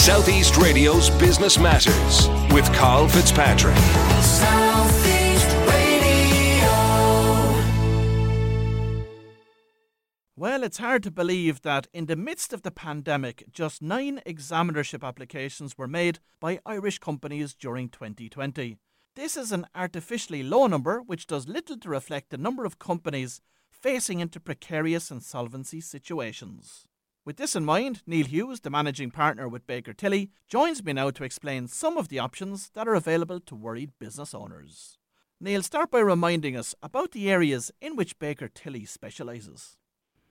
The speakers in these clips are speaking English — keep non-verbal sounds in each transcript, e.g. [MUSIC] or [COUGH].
Southeast Radio's Business Matters with Carl Fitzpatrick. Southeast Radio. Well, it's hard to believe that in the midst of the pandemic, just nine examinership applications were made by Irish companies during 2020. This is an artificially low number which does little to reflect the number of companies facing into precarious insolvency situations. With this in mind, Neil Hughes, the managing partner with Baker Tilly, joins me now to explain some of the options that are available to worried business owners. Neil, start by reminding us about the areas in which Baker Tilly specialises.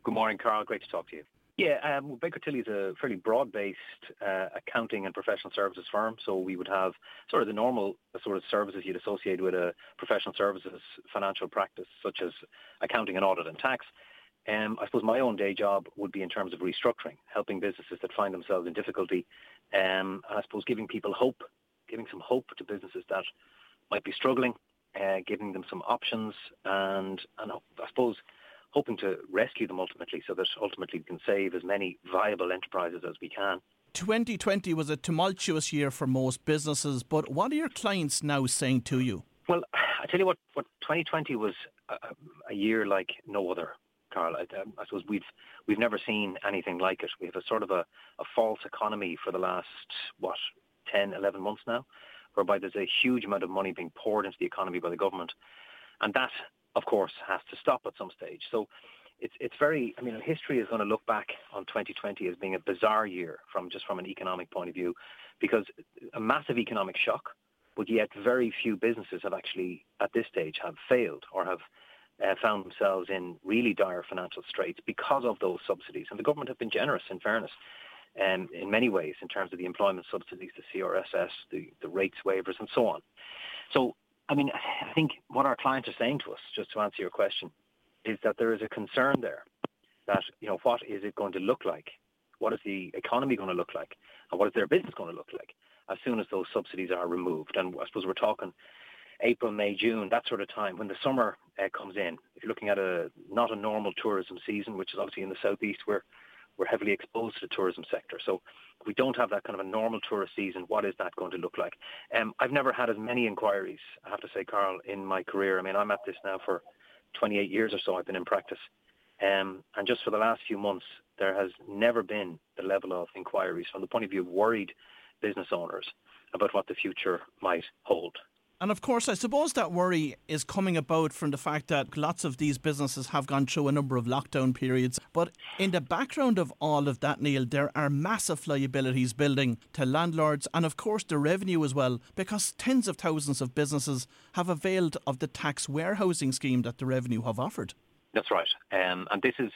Good morning, Carl. Great to talk to you. Yeah, um, Baker Tilly is a fairly broad-based uh, accounting and professional services firm. So we would have sort of the normal sort of services you'd associate with a professional services financial practice, such as accounting and audit and tax. Um, I suppose my own day job would be in terms of restructuring, helping businesses that find themselves in difficulty, um, and I suppose giving people hope, giving some hope to businesses that might be struggling, uh, giving them some options, and and I suppose hoping to rescue them ultimately, so that ultimately we can save as many viable enterprises as we can. 2020 was a tumultuous year for most businesses, but what are your clients now saying to you? Well, [SIGHS] I tell you what, what 2020 was a, a year like no other. Carl. I, um, I, suppose we've we've never seen anything like it. We have a sort of a, a false economy for the last what 10, 11 months now, whereby there's a huge amount of money being poured into the economy by the government, and that, of course, has to stop at some stage. So. It's, it's very, I mean, history is going to look back on 2020 as being a bizarre year from just from an economic point of view, because a massive economic shock, but yet very few businesses have actually, at this stage, have failed or have uh, found themselves in really dire financial straits because of those subsidies. And the government have been generous, in fairness, um, in many ways in terms of the employment subsidies, the CRSS, the, the rates waivers, and so on. So, I mean, I think what our clients are saying to us, just to answer your question, is that there is a concern there that, you know, what is it going to look like? What is the economy going to look like? And what is their business going to look like as soon as those subsidies are removed? And I suppose we're talking April, May, June, that sort of time, when the summer uh, comes in. If you're looking at a not a normal tourism season, which is obviously in the southeast, we're we're heavily exposed to the tourism sector. So if we don't have that kind of a normal tourist season, what is that going to look like? Um, I've never had as many inquiries, I have to say, Carl, in my career. I mean, I'm at this now for 28 years or so. I've been in practice. Um, and just for the last few months, there has never been the level of inquiries from the point of view of worried business owners about what the future might hold. And of course, I suppose that worry is coming about from the fact that lots of these businesses have gone through a number of lockdown periods. But in the background of all of that, Neil, there are massive liabilities building to landlords and, of course, the revenue as well, because tens of thousands of businesses have availed of the tax warehousing scheme that the revenue have offered. That's right. Um, and this is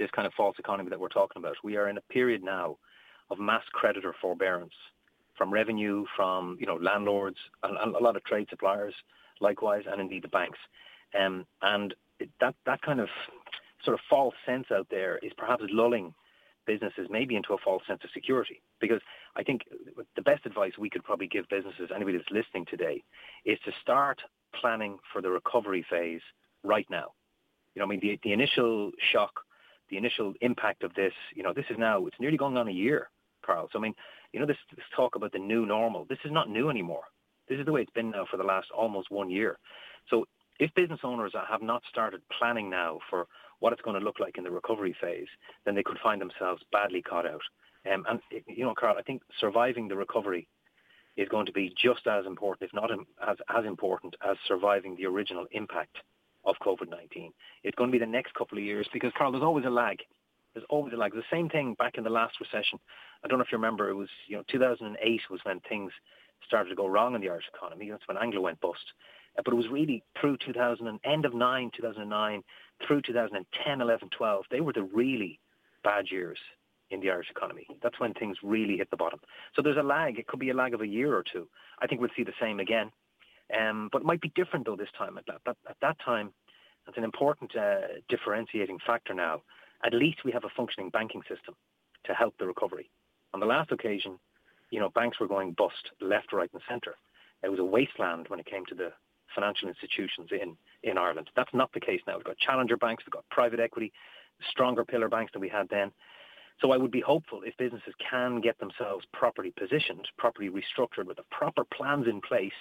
this kind of false economy that we're talking about. We are in a period now of mass creditor forbearance from revenue, from you know landlords, and, and a lot of trade suppliers, likewise, and indeed the banks. Um, and that that kind of sort of false sense out there is perhaps lulling businesses maybe into a false sense of security. Because I think the best advice we could probably give businesses, anybody that's listening today, is to start planning for the recovery phase right now. You know, I mean, the, the initial shock, the initial impact of this, you know, this is now, it's nearly going on a year, Carl. So, I mean, you know, this, this talk about the new normal, this is not new anymore. This is the way it's been now for the last almost one year. So if business owners have not started planning now for what it's going to look like in the recovery phase, then they could find themselves badly caught out. Um, and, you know, Carl, I think surviving the recovery is going to be just as important, if not as, as important, as surviving the original impact of COVID-19. It's going to be the next couple of years because, Carl, there's always a lag. There's always a lag. The same thing back in the last recession. I don't know if you remember, it was, you know, 2008 was when things started to go wrong in the Irish economy. That's when Anglo went bust. Uh, but it was really through 2000 and end of 9, 2009, through 2010, 11, 12. They were the really bad years in the Irish economy. That's when things really hit the bottom. So there's a lag. It could be a lag of a year or two. I think we'll see the same again. Um, but it might be different though this time. At that, at that time, that's an important uh, differentiating factor now. At least we have a functioning banking system to help the recovery. On the last occasion, you know, banks were going bust left, right, and centre. It was a wasteland when it came to the financial institutions in, in Ireland. That's not the case now. We've got challenger banks, we've got private equity, stronger pillar banks than we had then. So I would be hopeful if businesses can get themselves properly positioned, properly restructured with the proper plans in place,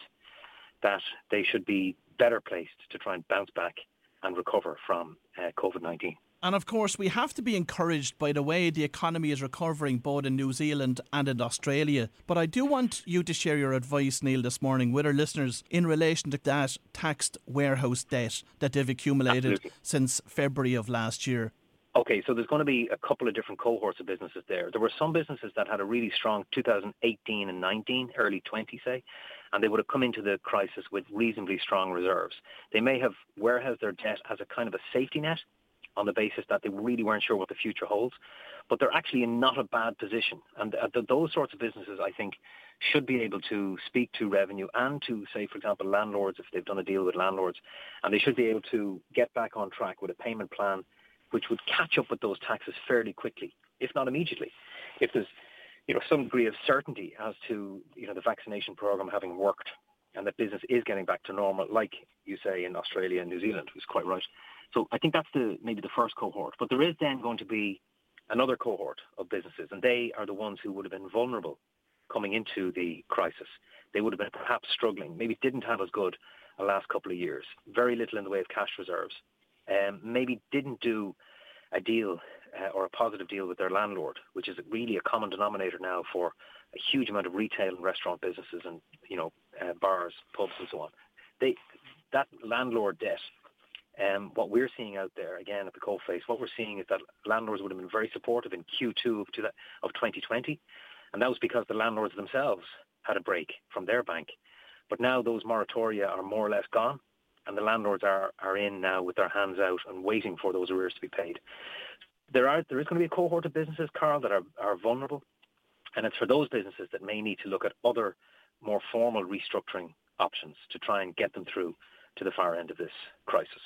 that they should be better placed to try and bounce back and recover from uh, COVID-19. And of course, we have to be encouraged by the way the economy is recovering both in New Zealand and in Australia. But I do want you to share your advice, Neil, this morning with our listeners in relation to that taxed warehouse debt that they've accumulated Absolutely. since February of last year. Okay, so there's going to be a couple of different cohorts of businesses there. There were some businesses that had a really strong 2018 and 19, early 20, say, and they would have come into the crisis with reasonably strong reserves. They may have warehoused their debt as a kind of a safety net on the basis that they really weren't sure what the future holds, but they're actually in not a bad position. And uh, th- those sorts of businesses, I think, should be able to speak to revenue and to, say, for example, landlords if they've done a deal with landlords, and they should be able to get back on track with a payment plan which would catch up with those taxes fairly quickly, if not immediately. If there's you know, some degree of certainty as to you know the vaccination program having worked and that business is getting back to normal, like you say in Australia and New Zealand, was quite right. So I think that's the maybe the first cohort. But there is then going to be another cohort of businesses, and they are the ones who would have been vulnerable coming into the crisis. They would have been perhaps struggling, maybe didn't have as good a last couple of years, very little in the way of cash reserves, um, maybe didn't do a deal uh, or a positive deal with their landlord, which is really a common denominator now for a huge amount of retail and restaurant businesses and you know uh, bars, pubs, and so on. They that landlord debt. Um, what we're seeing out there again at the coalface, what we're seeing is that landlords would have been very supportive in Q2 of, of 2020, and that was because the landlords themselves had a break from their bank. But now those moratoria are more or less gone, and the landlords are, are in now with their hands out and waiting for those arrears to be paid. There are there is going to be a cohort of businesses, Carl, that are, are vulnerable, and it's for those businesses that may need to look at other more formal restructuring options to try and get them through to the far end of this crisis.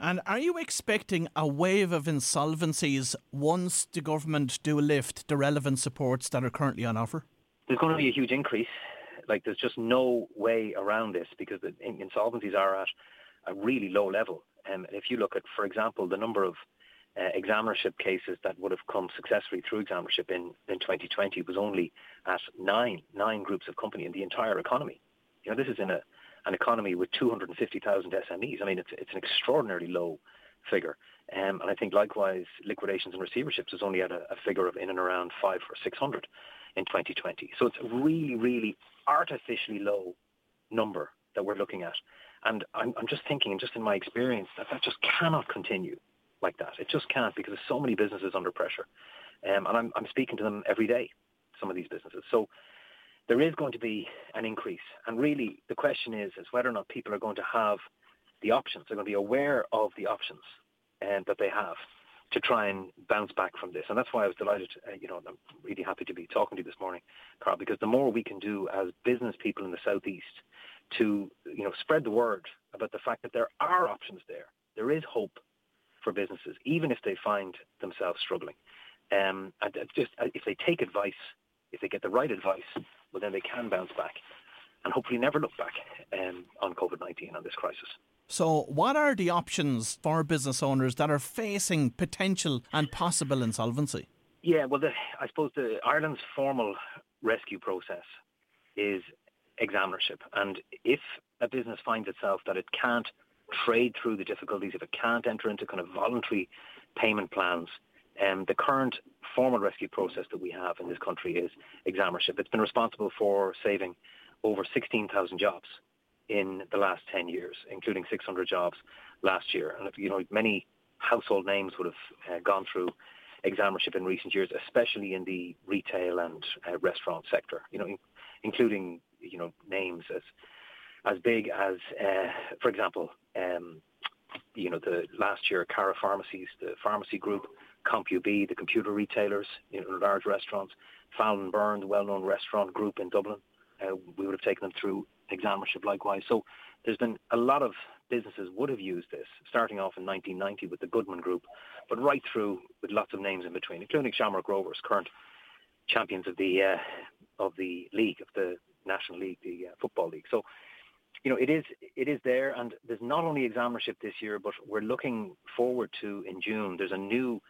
And are you expecting a wave of insolvencies once the government do lift the relevant supports that are currently on offer? There's going to be a huge increase. Like there's just no way around this because the insolvencies are at a really low level. Um, and if you look at, for example, the number of uh, examinership cases that would have come successfully through examinership in, in 2020 was only at nine, nine groups of company in the entire economy. You know, this is in a, an economy with 250,000 SMEs. I mean, it's, it's an extraordinarily low figure. Um, and I think likewise, liquidations and receiverships is only at a, a figure of in and around five or 600 in 2020. So it's a really, really artificially low number that we're looking at. And I'm, I'm just thinking, and just in my experience, that that just cannot continue like that. It just can't because there's so many businesses under pressure. Um, and I'm, I'm speaking to them every day, some of these businesses. So there is going to be an increase. And really, the question is, is whether or not people are going to have the options. They're going to be aware of the options um, that they have to try and bounce back from this. And that's why I was delighted, uh, you know, I'm really happy to be talking to you this morning, Carl, because the more we can do as business people in the Southeast to, you know, spread the word about the fact that there are options there. There is hope for businesses, even if they find themselves struggling. Um, and just uh, if they take advice, if they get the right advice, well, then they can bounce back and hopefully never look back um, on COVID-19 and this crisis. So, what are the options for business owners that are facing potential and possible insolvency? Yeah, well, the, I suppose the Ireland's formal rescue process is examinership, and if a business finds itself that it can't trade through the difficulties, if it can't enter into kind of voluntary payment plans, um, the current formal rescue process that we have in this country is examinership. It's been responsible for saving over 16,000 jobs in the last 10 years, including 600 jobs last year. And you know, many household names would have uh, gone through examinership in recent years, especially in the retail and uh, restaurant sector. You know, in, including you know names as as big as, uh, for example, um, you know, the last year Cara Pharmacies, the pharmacy group, CompUB, the computer retailers, you know, large restaurants, Fallon Byrne, the well-known restaurant group in Dublin. Uh, we would have taken them through examinership likewise. So there's been a lot of businesses would have used this, starting off in 1990 with the Goodman Group, but right through with lots of names in between, including Shamrock Rovers, current champions of the uh, of the league, of the National League, the uh, football league. So you know, it is it is there, and there's not only examinership this year, but we're looking forward to in June. There's a new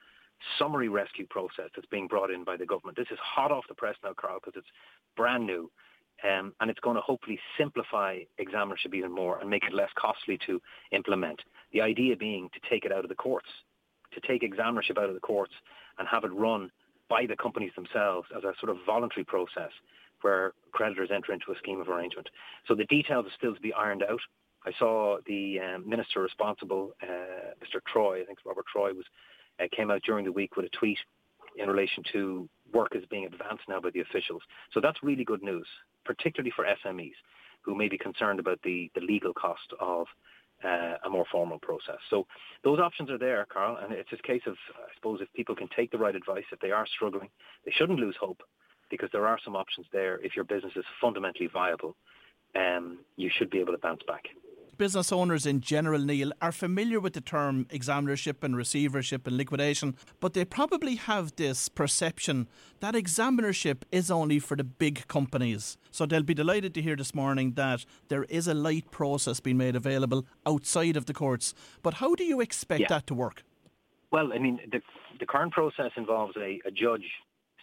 summary rescue process that's being brought in by the government. This is hot off the press now, Carl, because it's brand new. Um, and it's going to hopefully simplify examinership even more and make it less costly to implement. The idea being to take it out of the courts, to take examinership out of the courts and have it run by the companies themselves as a sort of voluntary process where creditors enter into a scheme of arrangement. So the details are still to be ironed out. I saw the um, minister responsible, uh, Mr. Troy, I think Robert Troy, was uh, came out during the week with a tweet in relation to work is being advanced now by the officials. So that's really good news, particularly for SMEs who may be concerned about the, the legal cost of uh, a more formal process. So those options are there, Carl, and it's a case of, I suppose, if people can take the right advice, if they are struggling, they shouldn't lose hope because there are some options there. If your business is fundamentally viable, um, you should be able to bounce back business owners in general, Neil, are familiar with the term examinership and receivership and liquidation, but they probably have this perception that examinership is only for the big companies. So they'll be delighted to hear this morning that there is a light process being made available outside of the courts. But how do you expect yeah. that to work? Well, I mean, the, the current process involves a, a judge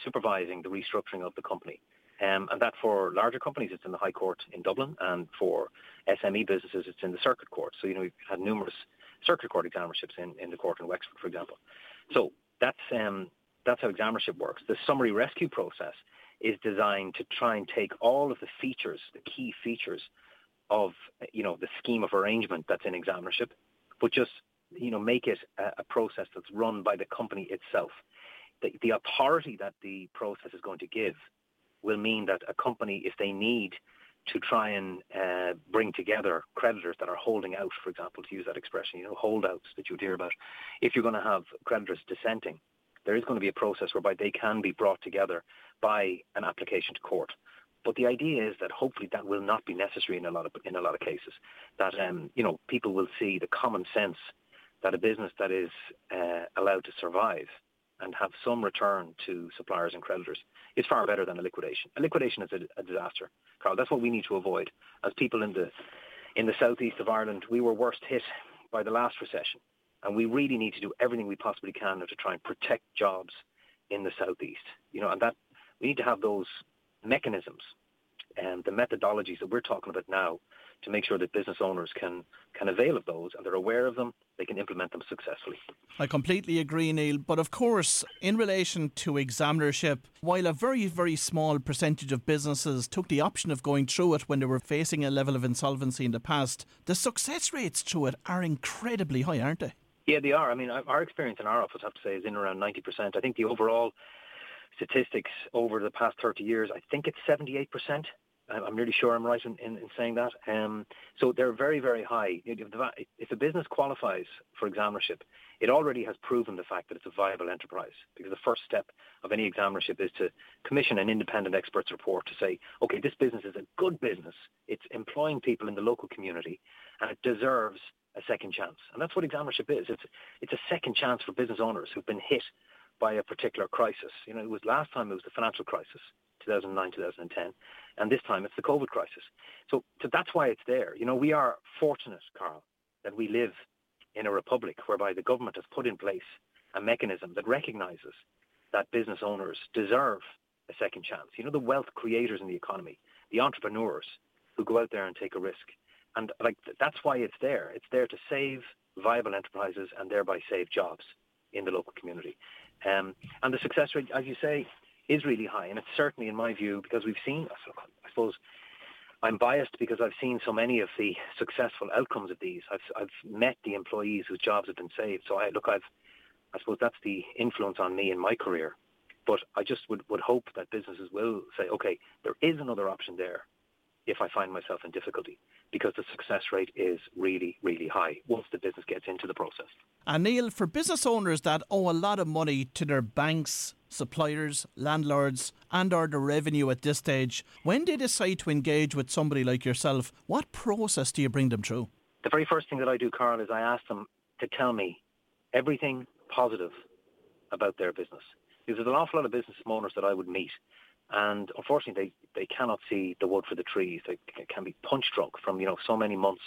supervising the restructuring of the company. Um, and that for larger companies, it's in the High Court in Dublin, and for SME businesses, it's in the Circuit Court. So, you know, we've had numerous Circuit Court examinerships in, in the court in Wexford, for example. So that's, um, that's how examinership works. The summary rescue process is designed to try and take all of the features, the key features of, you know, the scheme of arrangement that's in examinership, but just, you know, make it a, a process that's run by the company itself. The, the authority that the process is going to give will mean that a company, if they need to try and uh, bring together creditors that are holding out, for example, to use that expression, you know, holdouts that you would hear about, if you're going to have creditors dissenting, there is going to be a process whereby they can be brought together by an application to court. But the idea is that hopefully that will not be necessary in a lot of in a lot of cases. That um, you know people will see the common sense that a business that is uh, allowed to survive and have some return to suppliers and creditors is far better than a liquidation. A liquidation is a, a disaster, Carl. That's what we need to avoid. As people in the in the southeast of Ireland, we were worst hit by the last recession, and we really need to do everything we possibly can to try and protect jobs in the southeast. You know, and that we need to have those mechanisms and the methodologies that we're talking about now to make sure that business owners can can avail of those and they're aware of them, they can implement them successfully. I completely agree, Neil. But of course, in relation to examinership, while a very, very small percentage of businesses took the option of going through it when they were facing a level of insolvency in the past, the success rates through it are incredibly high, aren't they? Yeah, they are. I mean, our experience in our office, I have to say, is in around 90%. I think the overall statistics over the past 30 years, I think it's 78%. I'm really sure I'm right in, in, in saying that. Um, so they're very, very high. If a business qualifies for examinership, it already has proven the fact that it's a viable enterprise because the first step of any examinership is to commission an independent expert's report to say, okay, this business is a good business. It's employing people in the local community and it deserves a second chance. And that's what examinership is. It's, it's a second chance for business owners who've been hit by a particular crisis. You know, it was last time it was the financial crisis, 2009, 2010 and this time it's the COVID crisis. So, so that's why it's there. You know, we are fortunate, Carl, that we live in a republic whereby the government has put in place a mechanism that recognises that business owners deserve a second chance. You know, the wealth creators in the economy, the entrepreneurs who go out there and take a risk. And like that's why it's there. It's there to save viable enterprises and thereby save jobs in the local community. Um, and the success rate, as you say, is really high, and it's certainly, in my view, because we've seen, I suppose, I'm biased because I've seen so many of the successful outcomes of these. I've I've met the employees whose jobs have been saved. So I look, I've I suppose that's the influence on me in my career. But I just would, would hope that businesses will say, okay, there is another option there if I find myself in difficulty because the success rate is really, really high once the business gets into the process. And Neil, for business owners that owe a lot of money to their banks, suppliers, landlords, and or the revenue at this stage, when they decide to engage with somebody like yourself, what process do you bring them through? The very first thing that I do, Carl, is I ask them to tell me everything positive about their business. Because there's an awful lot of business owners that I would meet and unfortunately they, they cannot see the wood for the trees. They can be punch drunk from you know so many months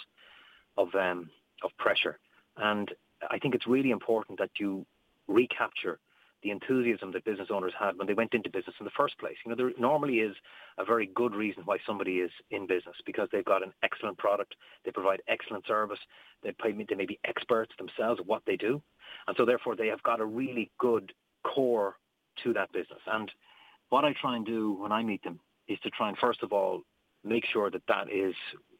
of um, of pressure, and I think it's really important that you recapture the enthusiasm that business owners had when they went into business in the first place. You know, there normally is a very good reason why somebody is in business because they've got an excellent product, they provide excellent service, they, they may be experts themselves at what they do, and so therefore they have got a really good core to that business. And what I try and do when I meet them is to try and first of all make sure that that is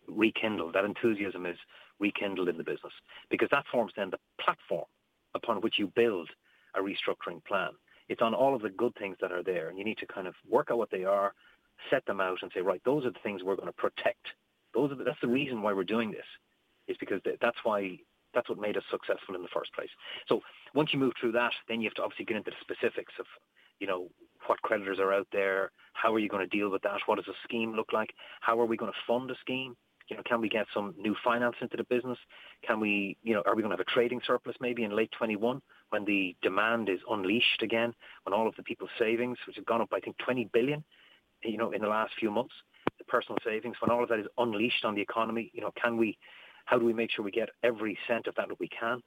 rekindled, that enthusiasm is rekindled in the business, because that forms then the platform upon which you build a restructuring plan. It's on all of the good things that are there, and you need to kind of work out what they are, set them out, and say, right, those are the things we're going to protect. Those are the, that's the reason why we're doing this, is because that's why that's what made us successful in the first place. So once you move through that, then you have to obviously get into the specifics of, you know, what creditors are out there, how are you going to deal with that, what does a scheme look like, how are we going to fund a scheme, you know, can we get some new finance into the business? Can we, you know, are we going to have a trading surplus maybe in late 21 when the demand is unleashed again, when all of the people's savings, which have gone up, I think, 20 billion, you know, in the last few months, the personal savings, when all of that is unleashed on the economy, you know, can we, how do we make sure we get every cent of that that we can?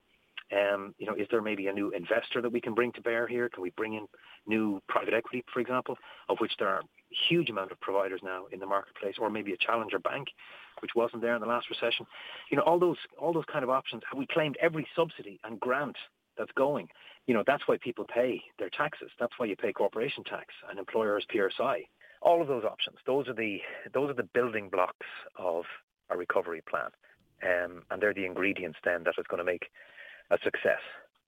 Um, you know, is there maybe a new investor that we can bring to bear here? Can we bring in new private equity, for example, of which there are huge amount of providers now in the marketplace, or maybe a challenger bank, which wasn't there in the last recession? You know, all those all those kind of options. Have we claimed every subsidy and grant that's going? You know, that's why people pay their taxes. That's why you pay corporation tax and employers PRSI. All of those options. Those are the those are the building blocks of a recovery plan, um, and they're the ingredients then that is going to make a success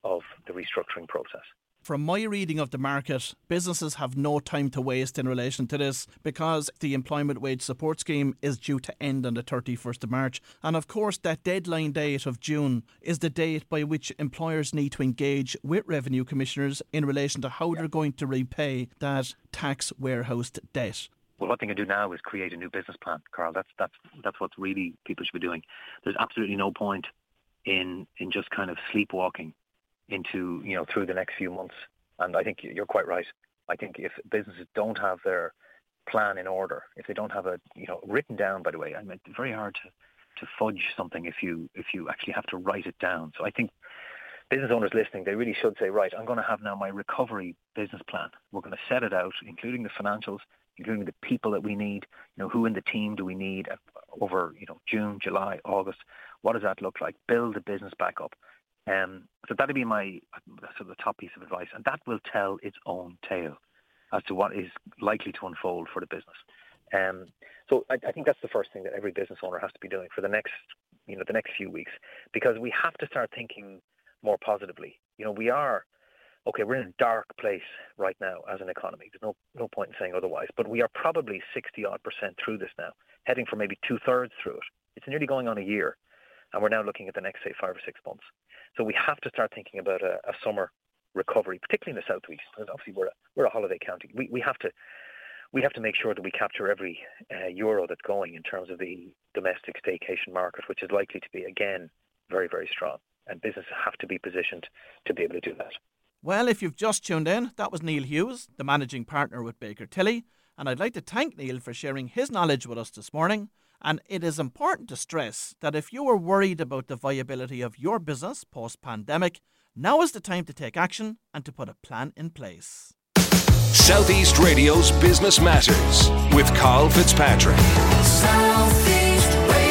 of the restructuring process. From my reading of the market, businesses have no time to waste in relation to this because the Employment Wage Support Scheme is due to end on the 31st of March. And of course, that deadline date of June is the date by which employers need to engage with revenue commissioners in relation to how they're going to repay that tax warehoused debt. Well, what they can do now is create a new business plan, Carl. That's that's that's what really people should be doing. There's absolutely no point in in just kind of sleepwalking into you know through the next few months. And I think you're quite right. I think if businesses don't have their plan in order, if they don't have a you know written down, by the way, I mean it's very hard to to fudge something if you if you actually have to write it down. So I think business owners listening, they really should say, right, I'm going to have now my recovery business plan. We're going to set it out, including the financials, including the people that we need. You know, who in the team do we need uh, over you know June, July, August? What does that look like? Build the business back up. Um, so that'd be my sort of the top piece of advice, and that will tell its own tale as to what is likely to unfold for the business. Um, so I, I, think that's the first thing that every business owner has to be doing for the next, you know, the next few weeks, because we have to start thinking more positively. You know, we are okay. We're in a dark place right now as an economy. There's no no point in saying otherwise. But we are probably sixty odd percent through this now, heading for maybe two thirds through it. It's nearly going on a year, and we're now looking at the next say five or six months. So we have to start thinking about a, a summer recovery, particularly in the southeast. Because obviously, we're a, we're a holiday county. We we have to we have to make sure that we capture every uh, euro that's going in terms of the domestic staycation market, which is likely to be again very very strong. And businesses have to be positioned to be able to do that. Well, if you've just tuned in, that was Neil Hughes, the managing partner with Baker Tilly, and I'd like to thank Neil for sharing his knowledge with us this morning. And it is important to stress that if you are worried about the viability of your business post pandemic, now is the time to take action and to put a plan in place. Southeast Radio's Business Matters with Carl Fitzpatrick. Southeast Radio.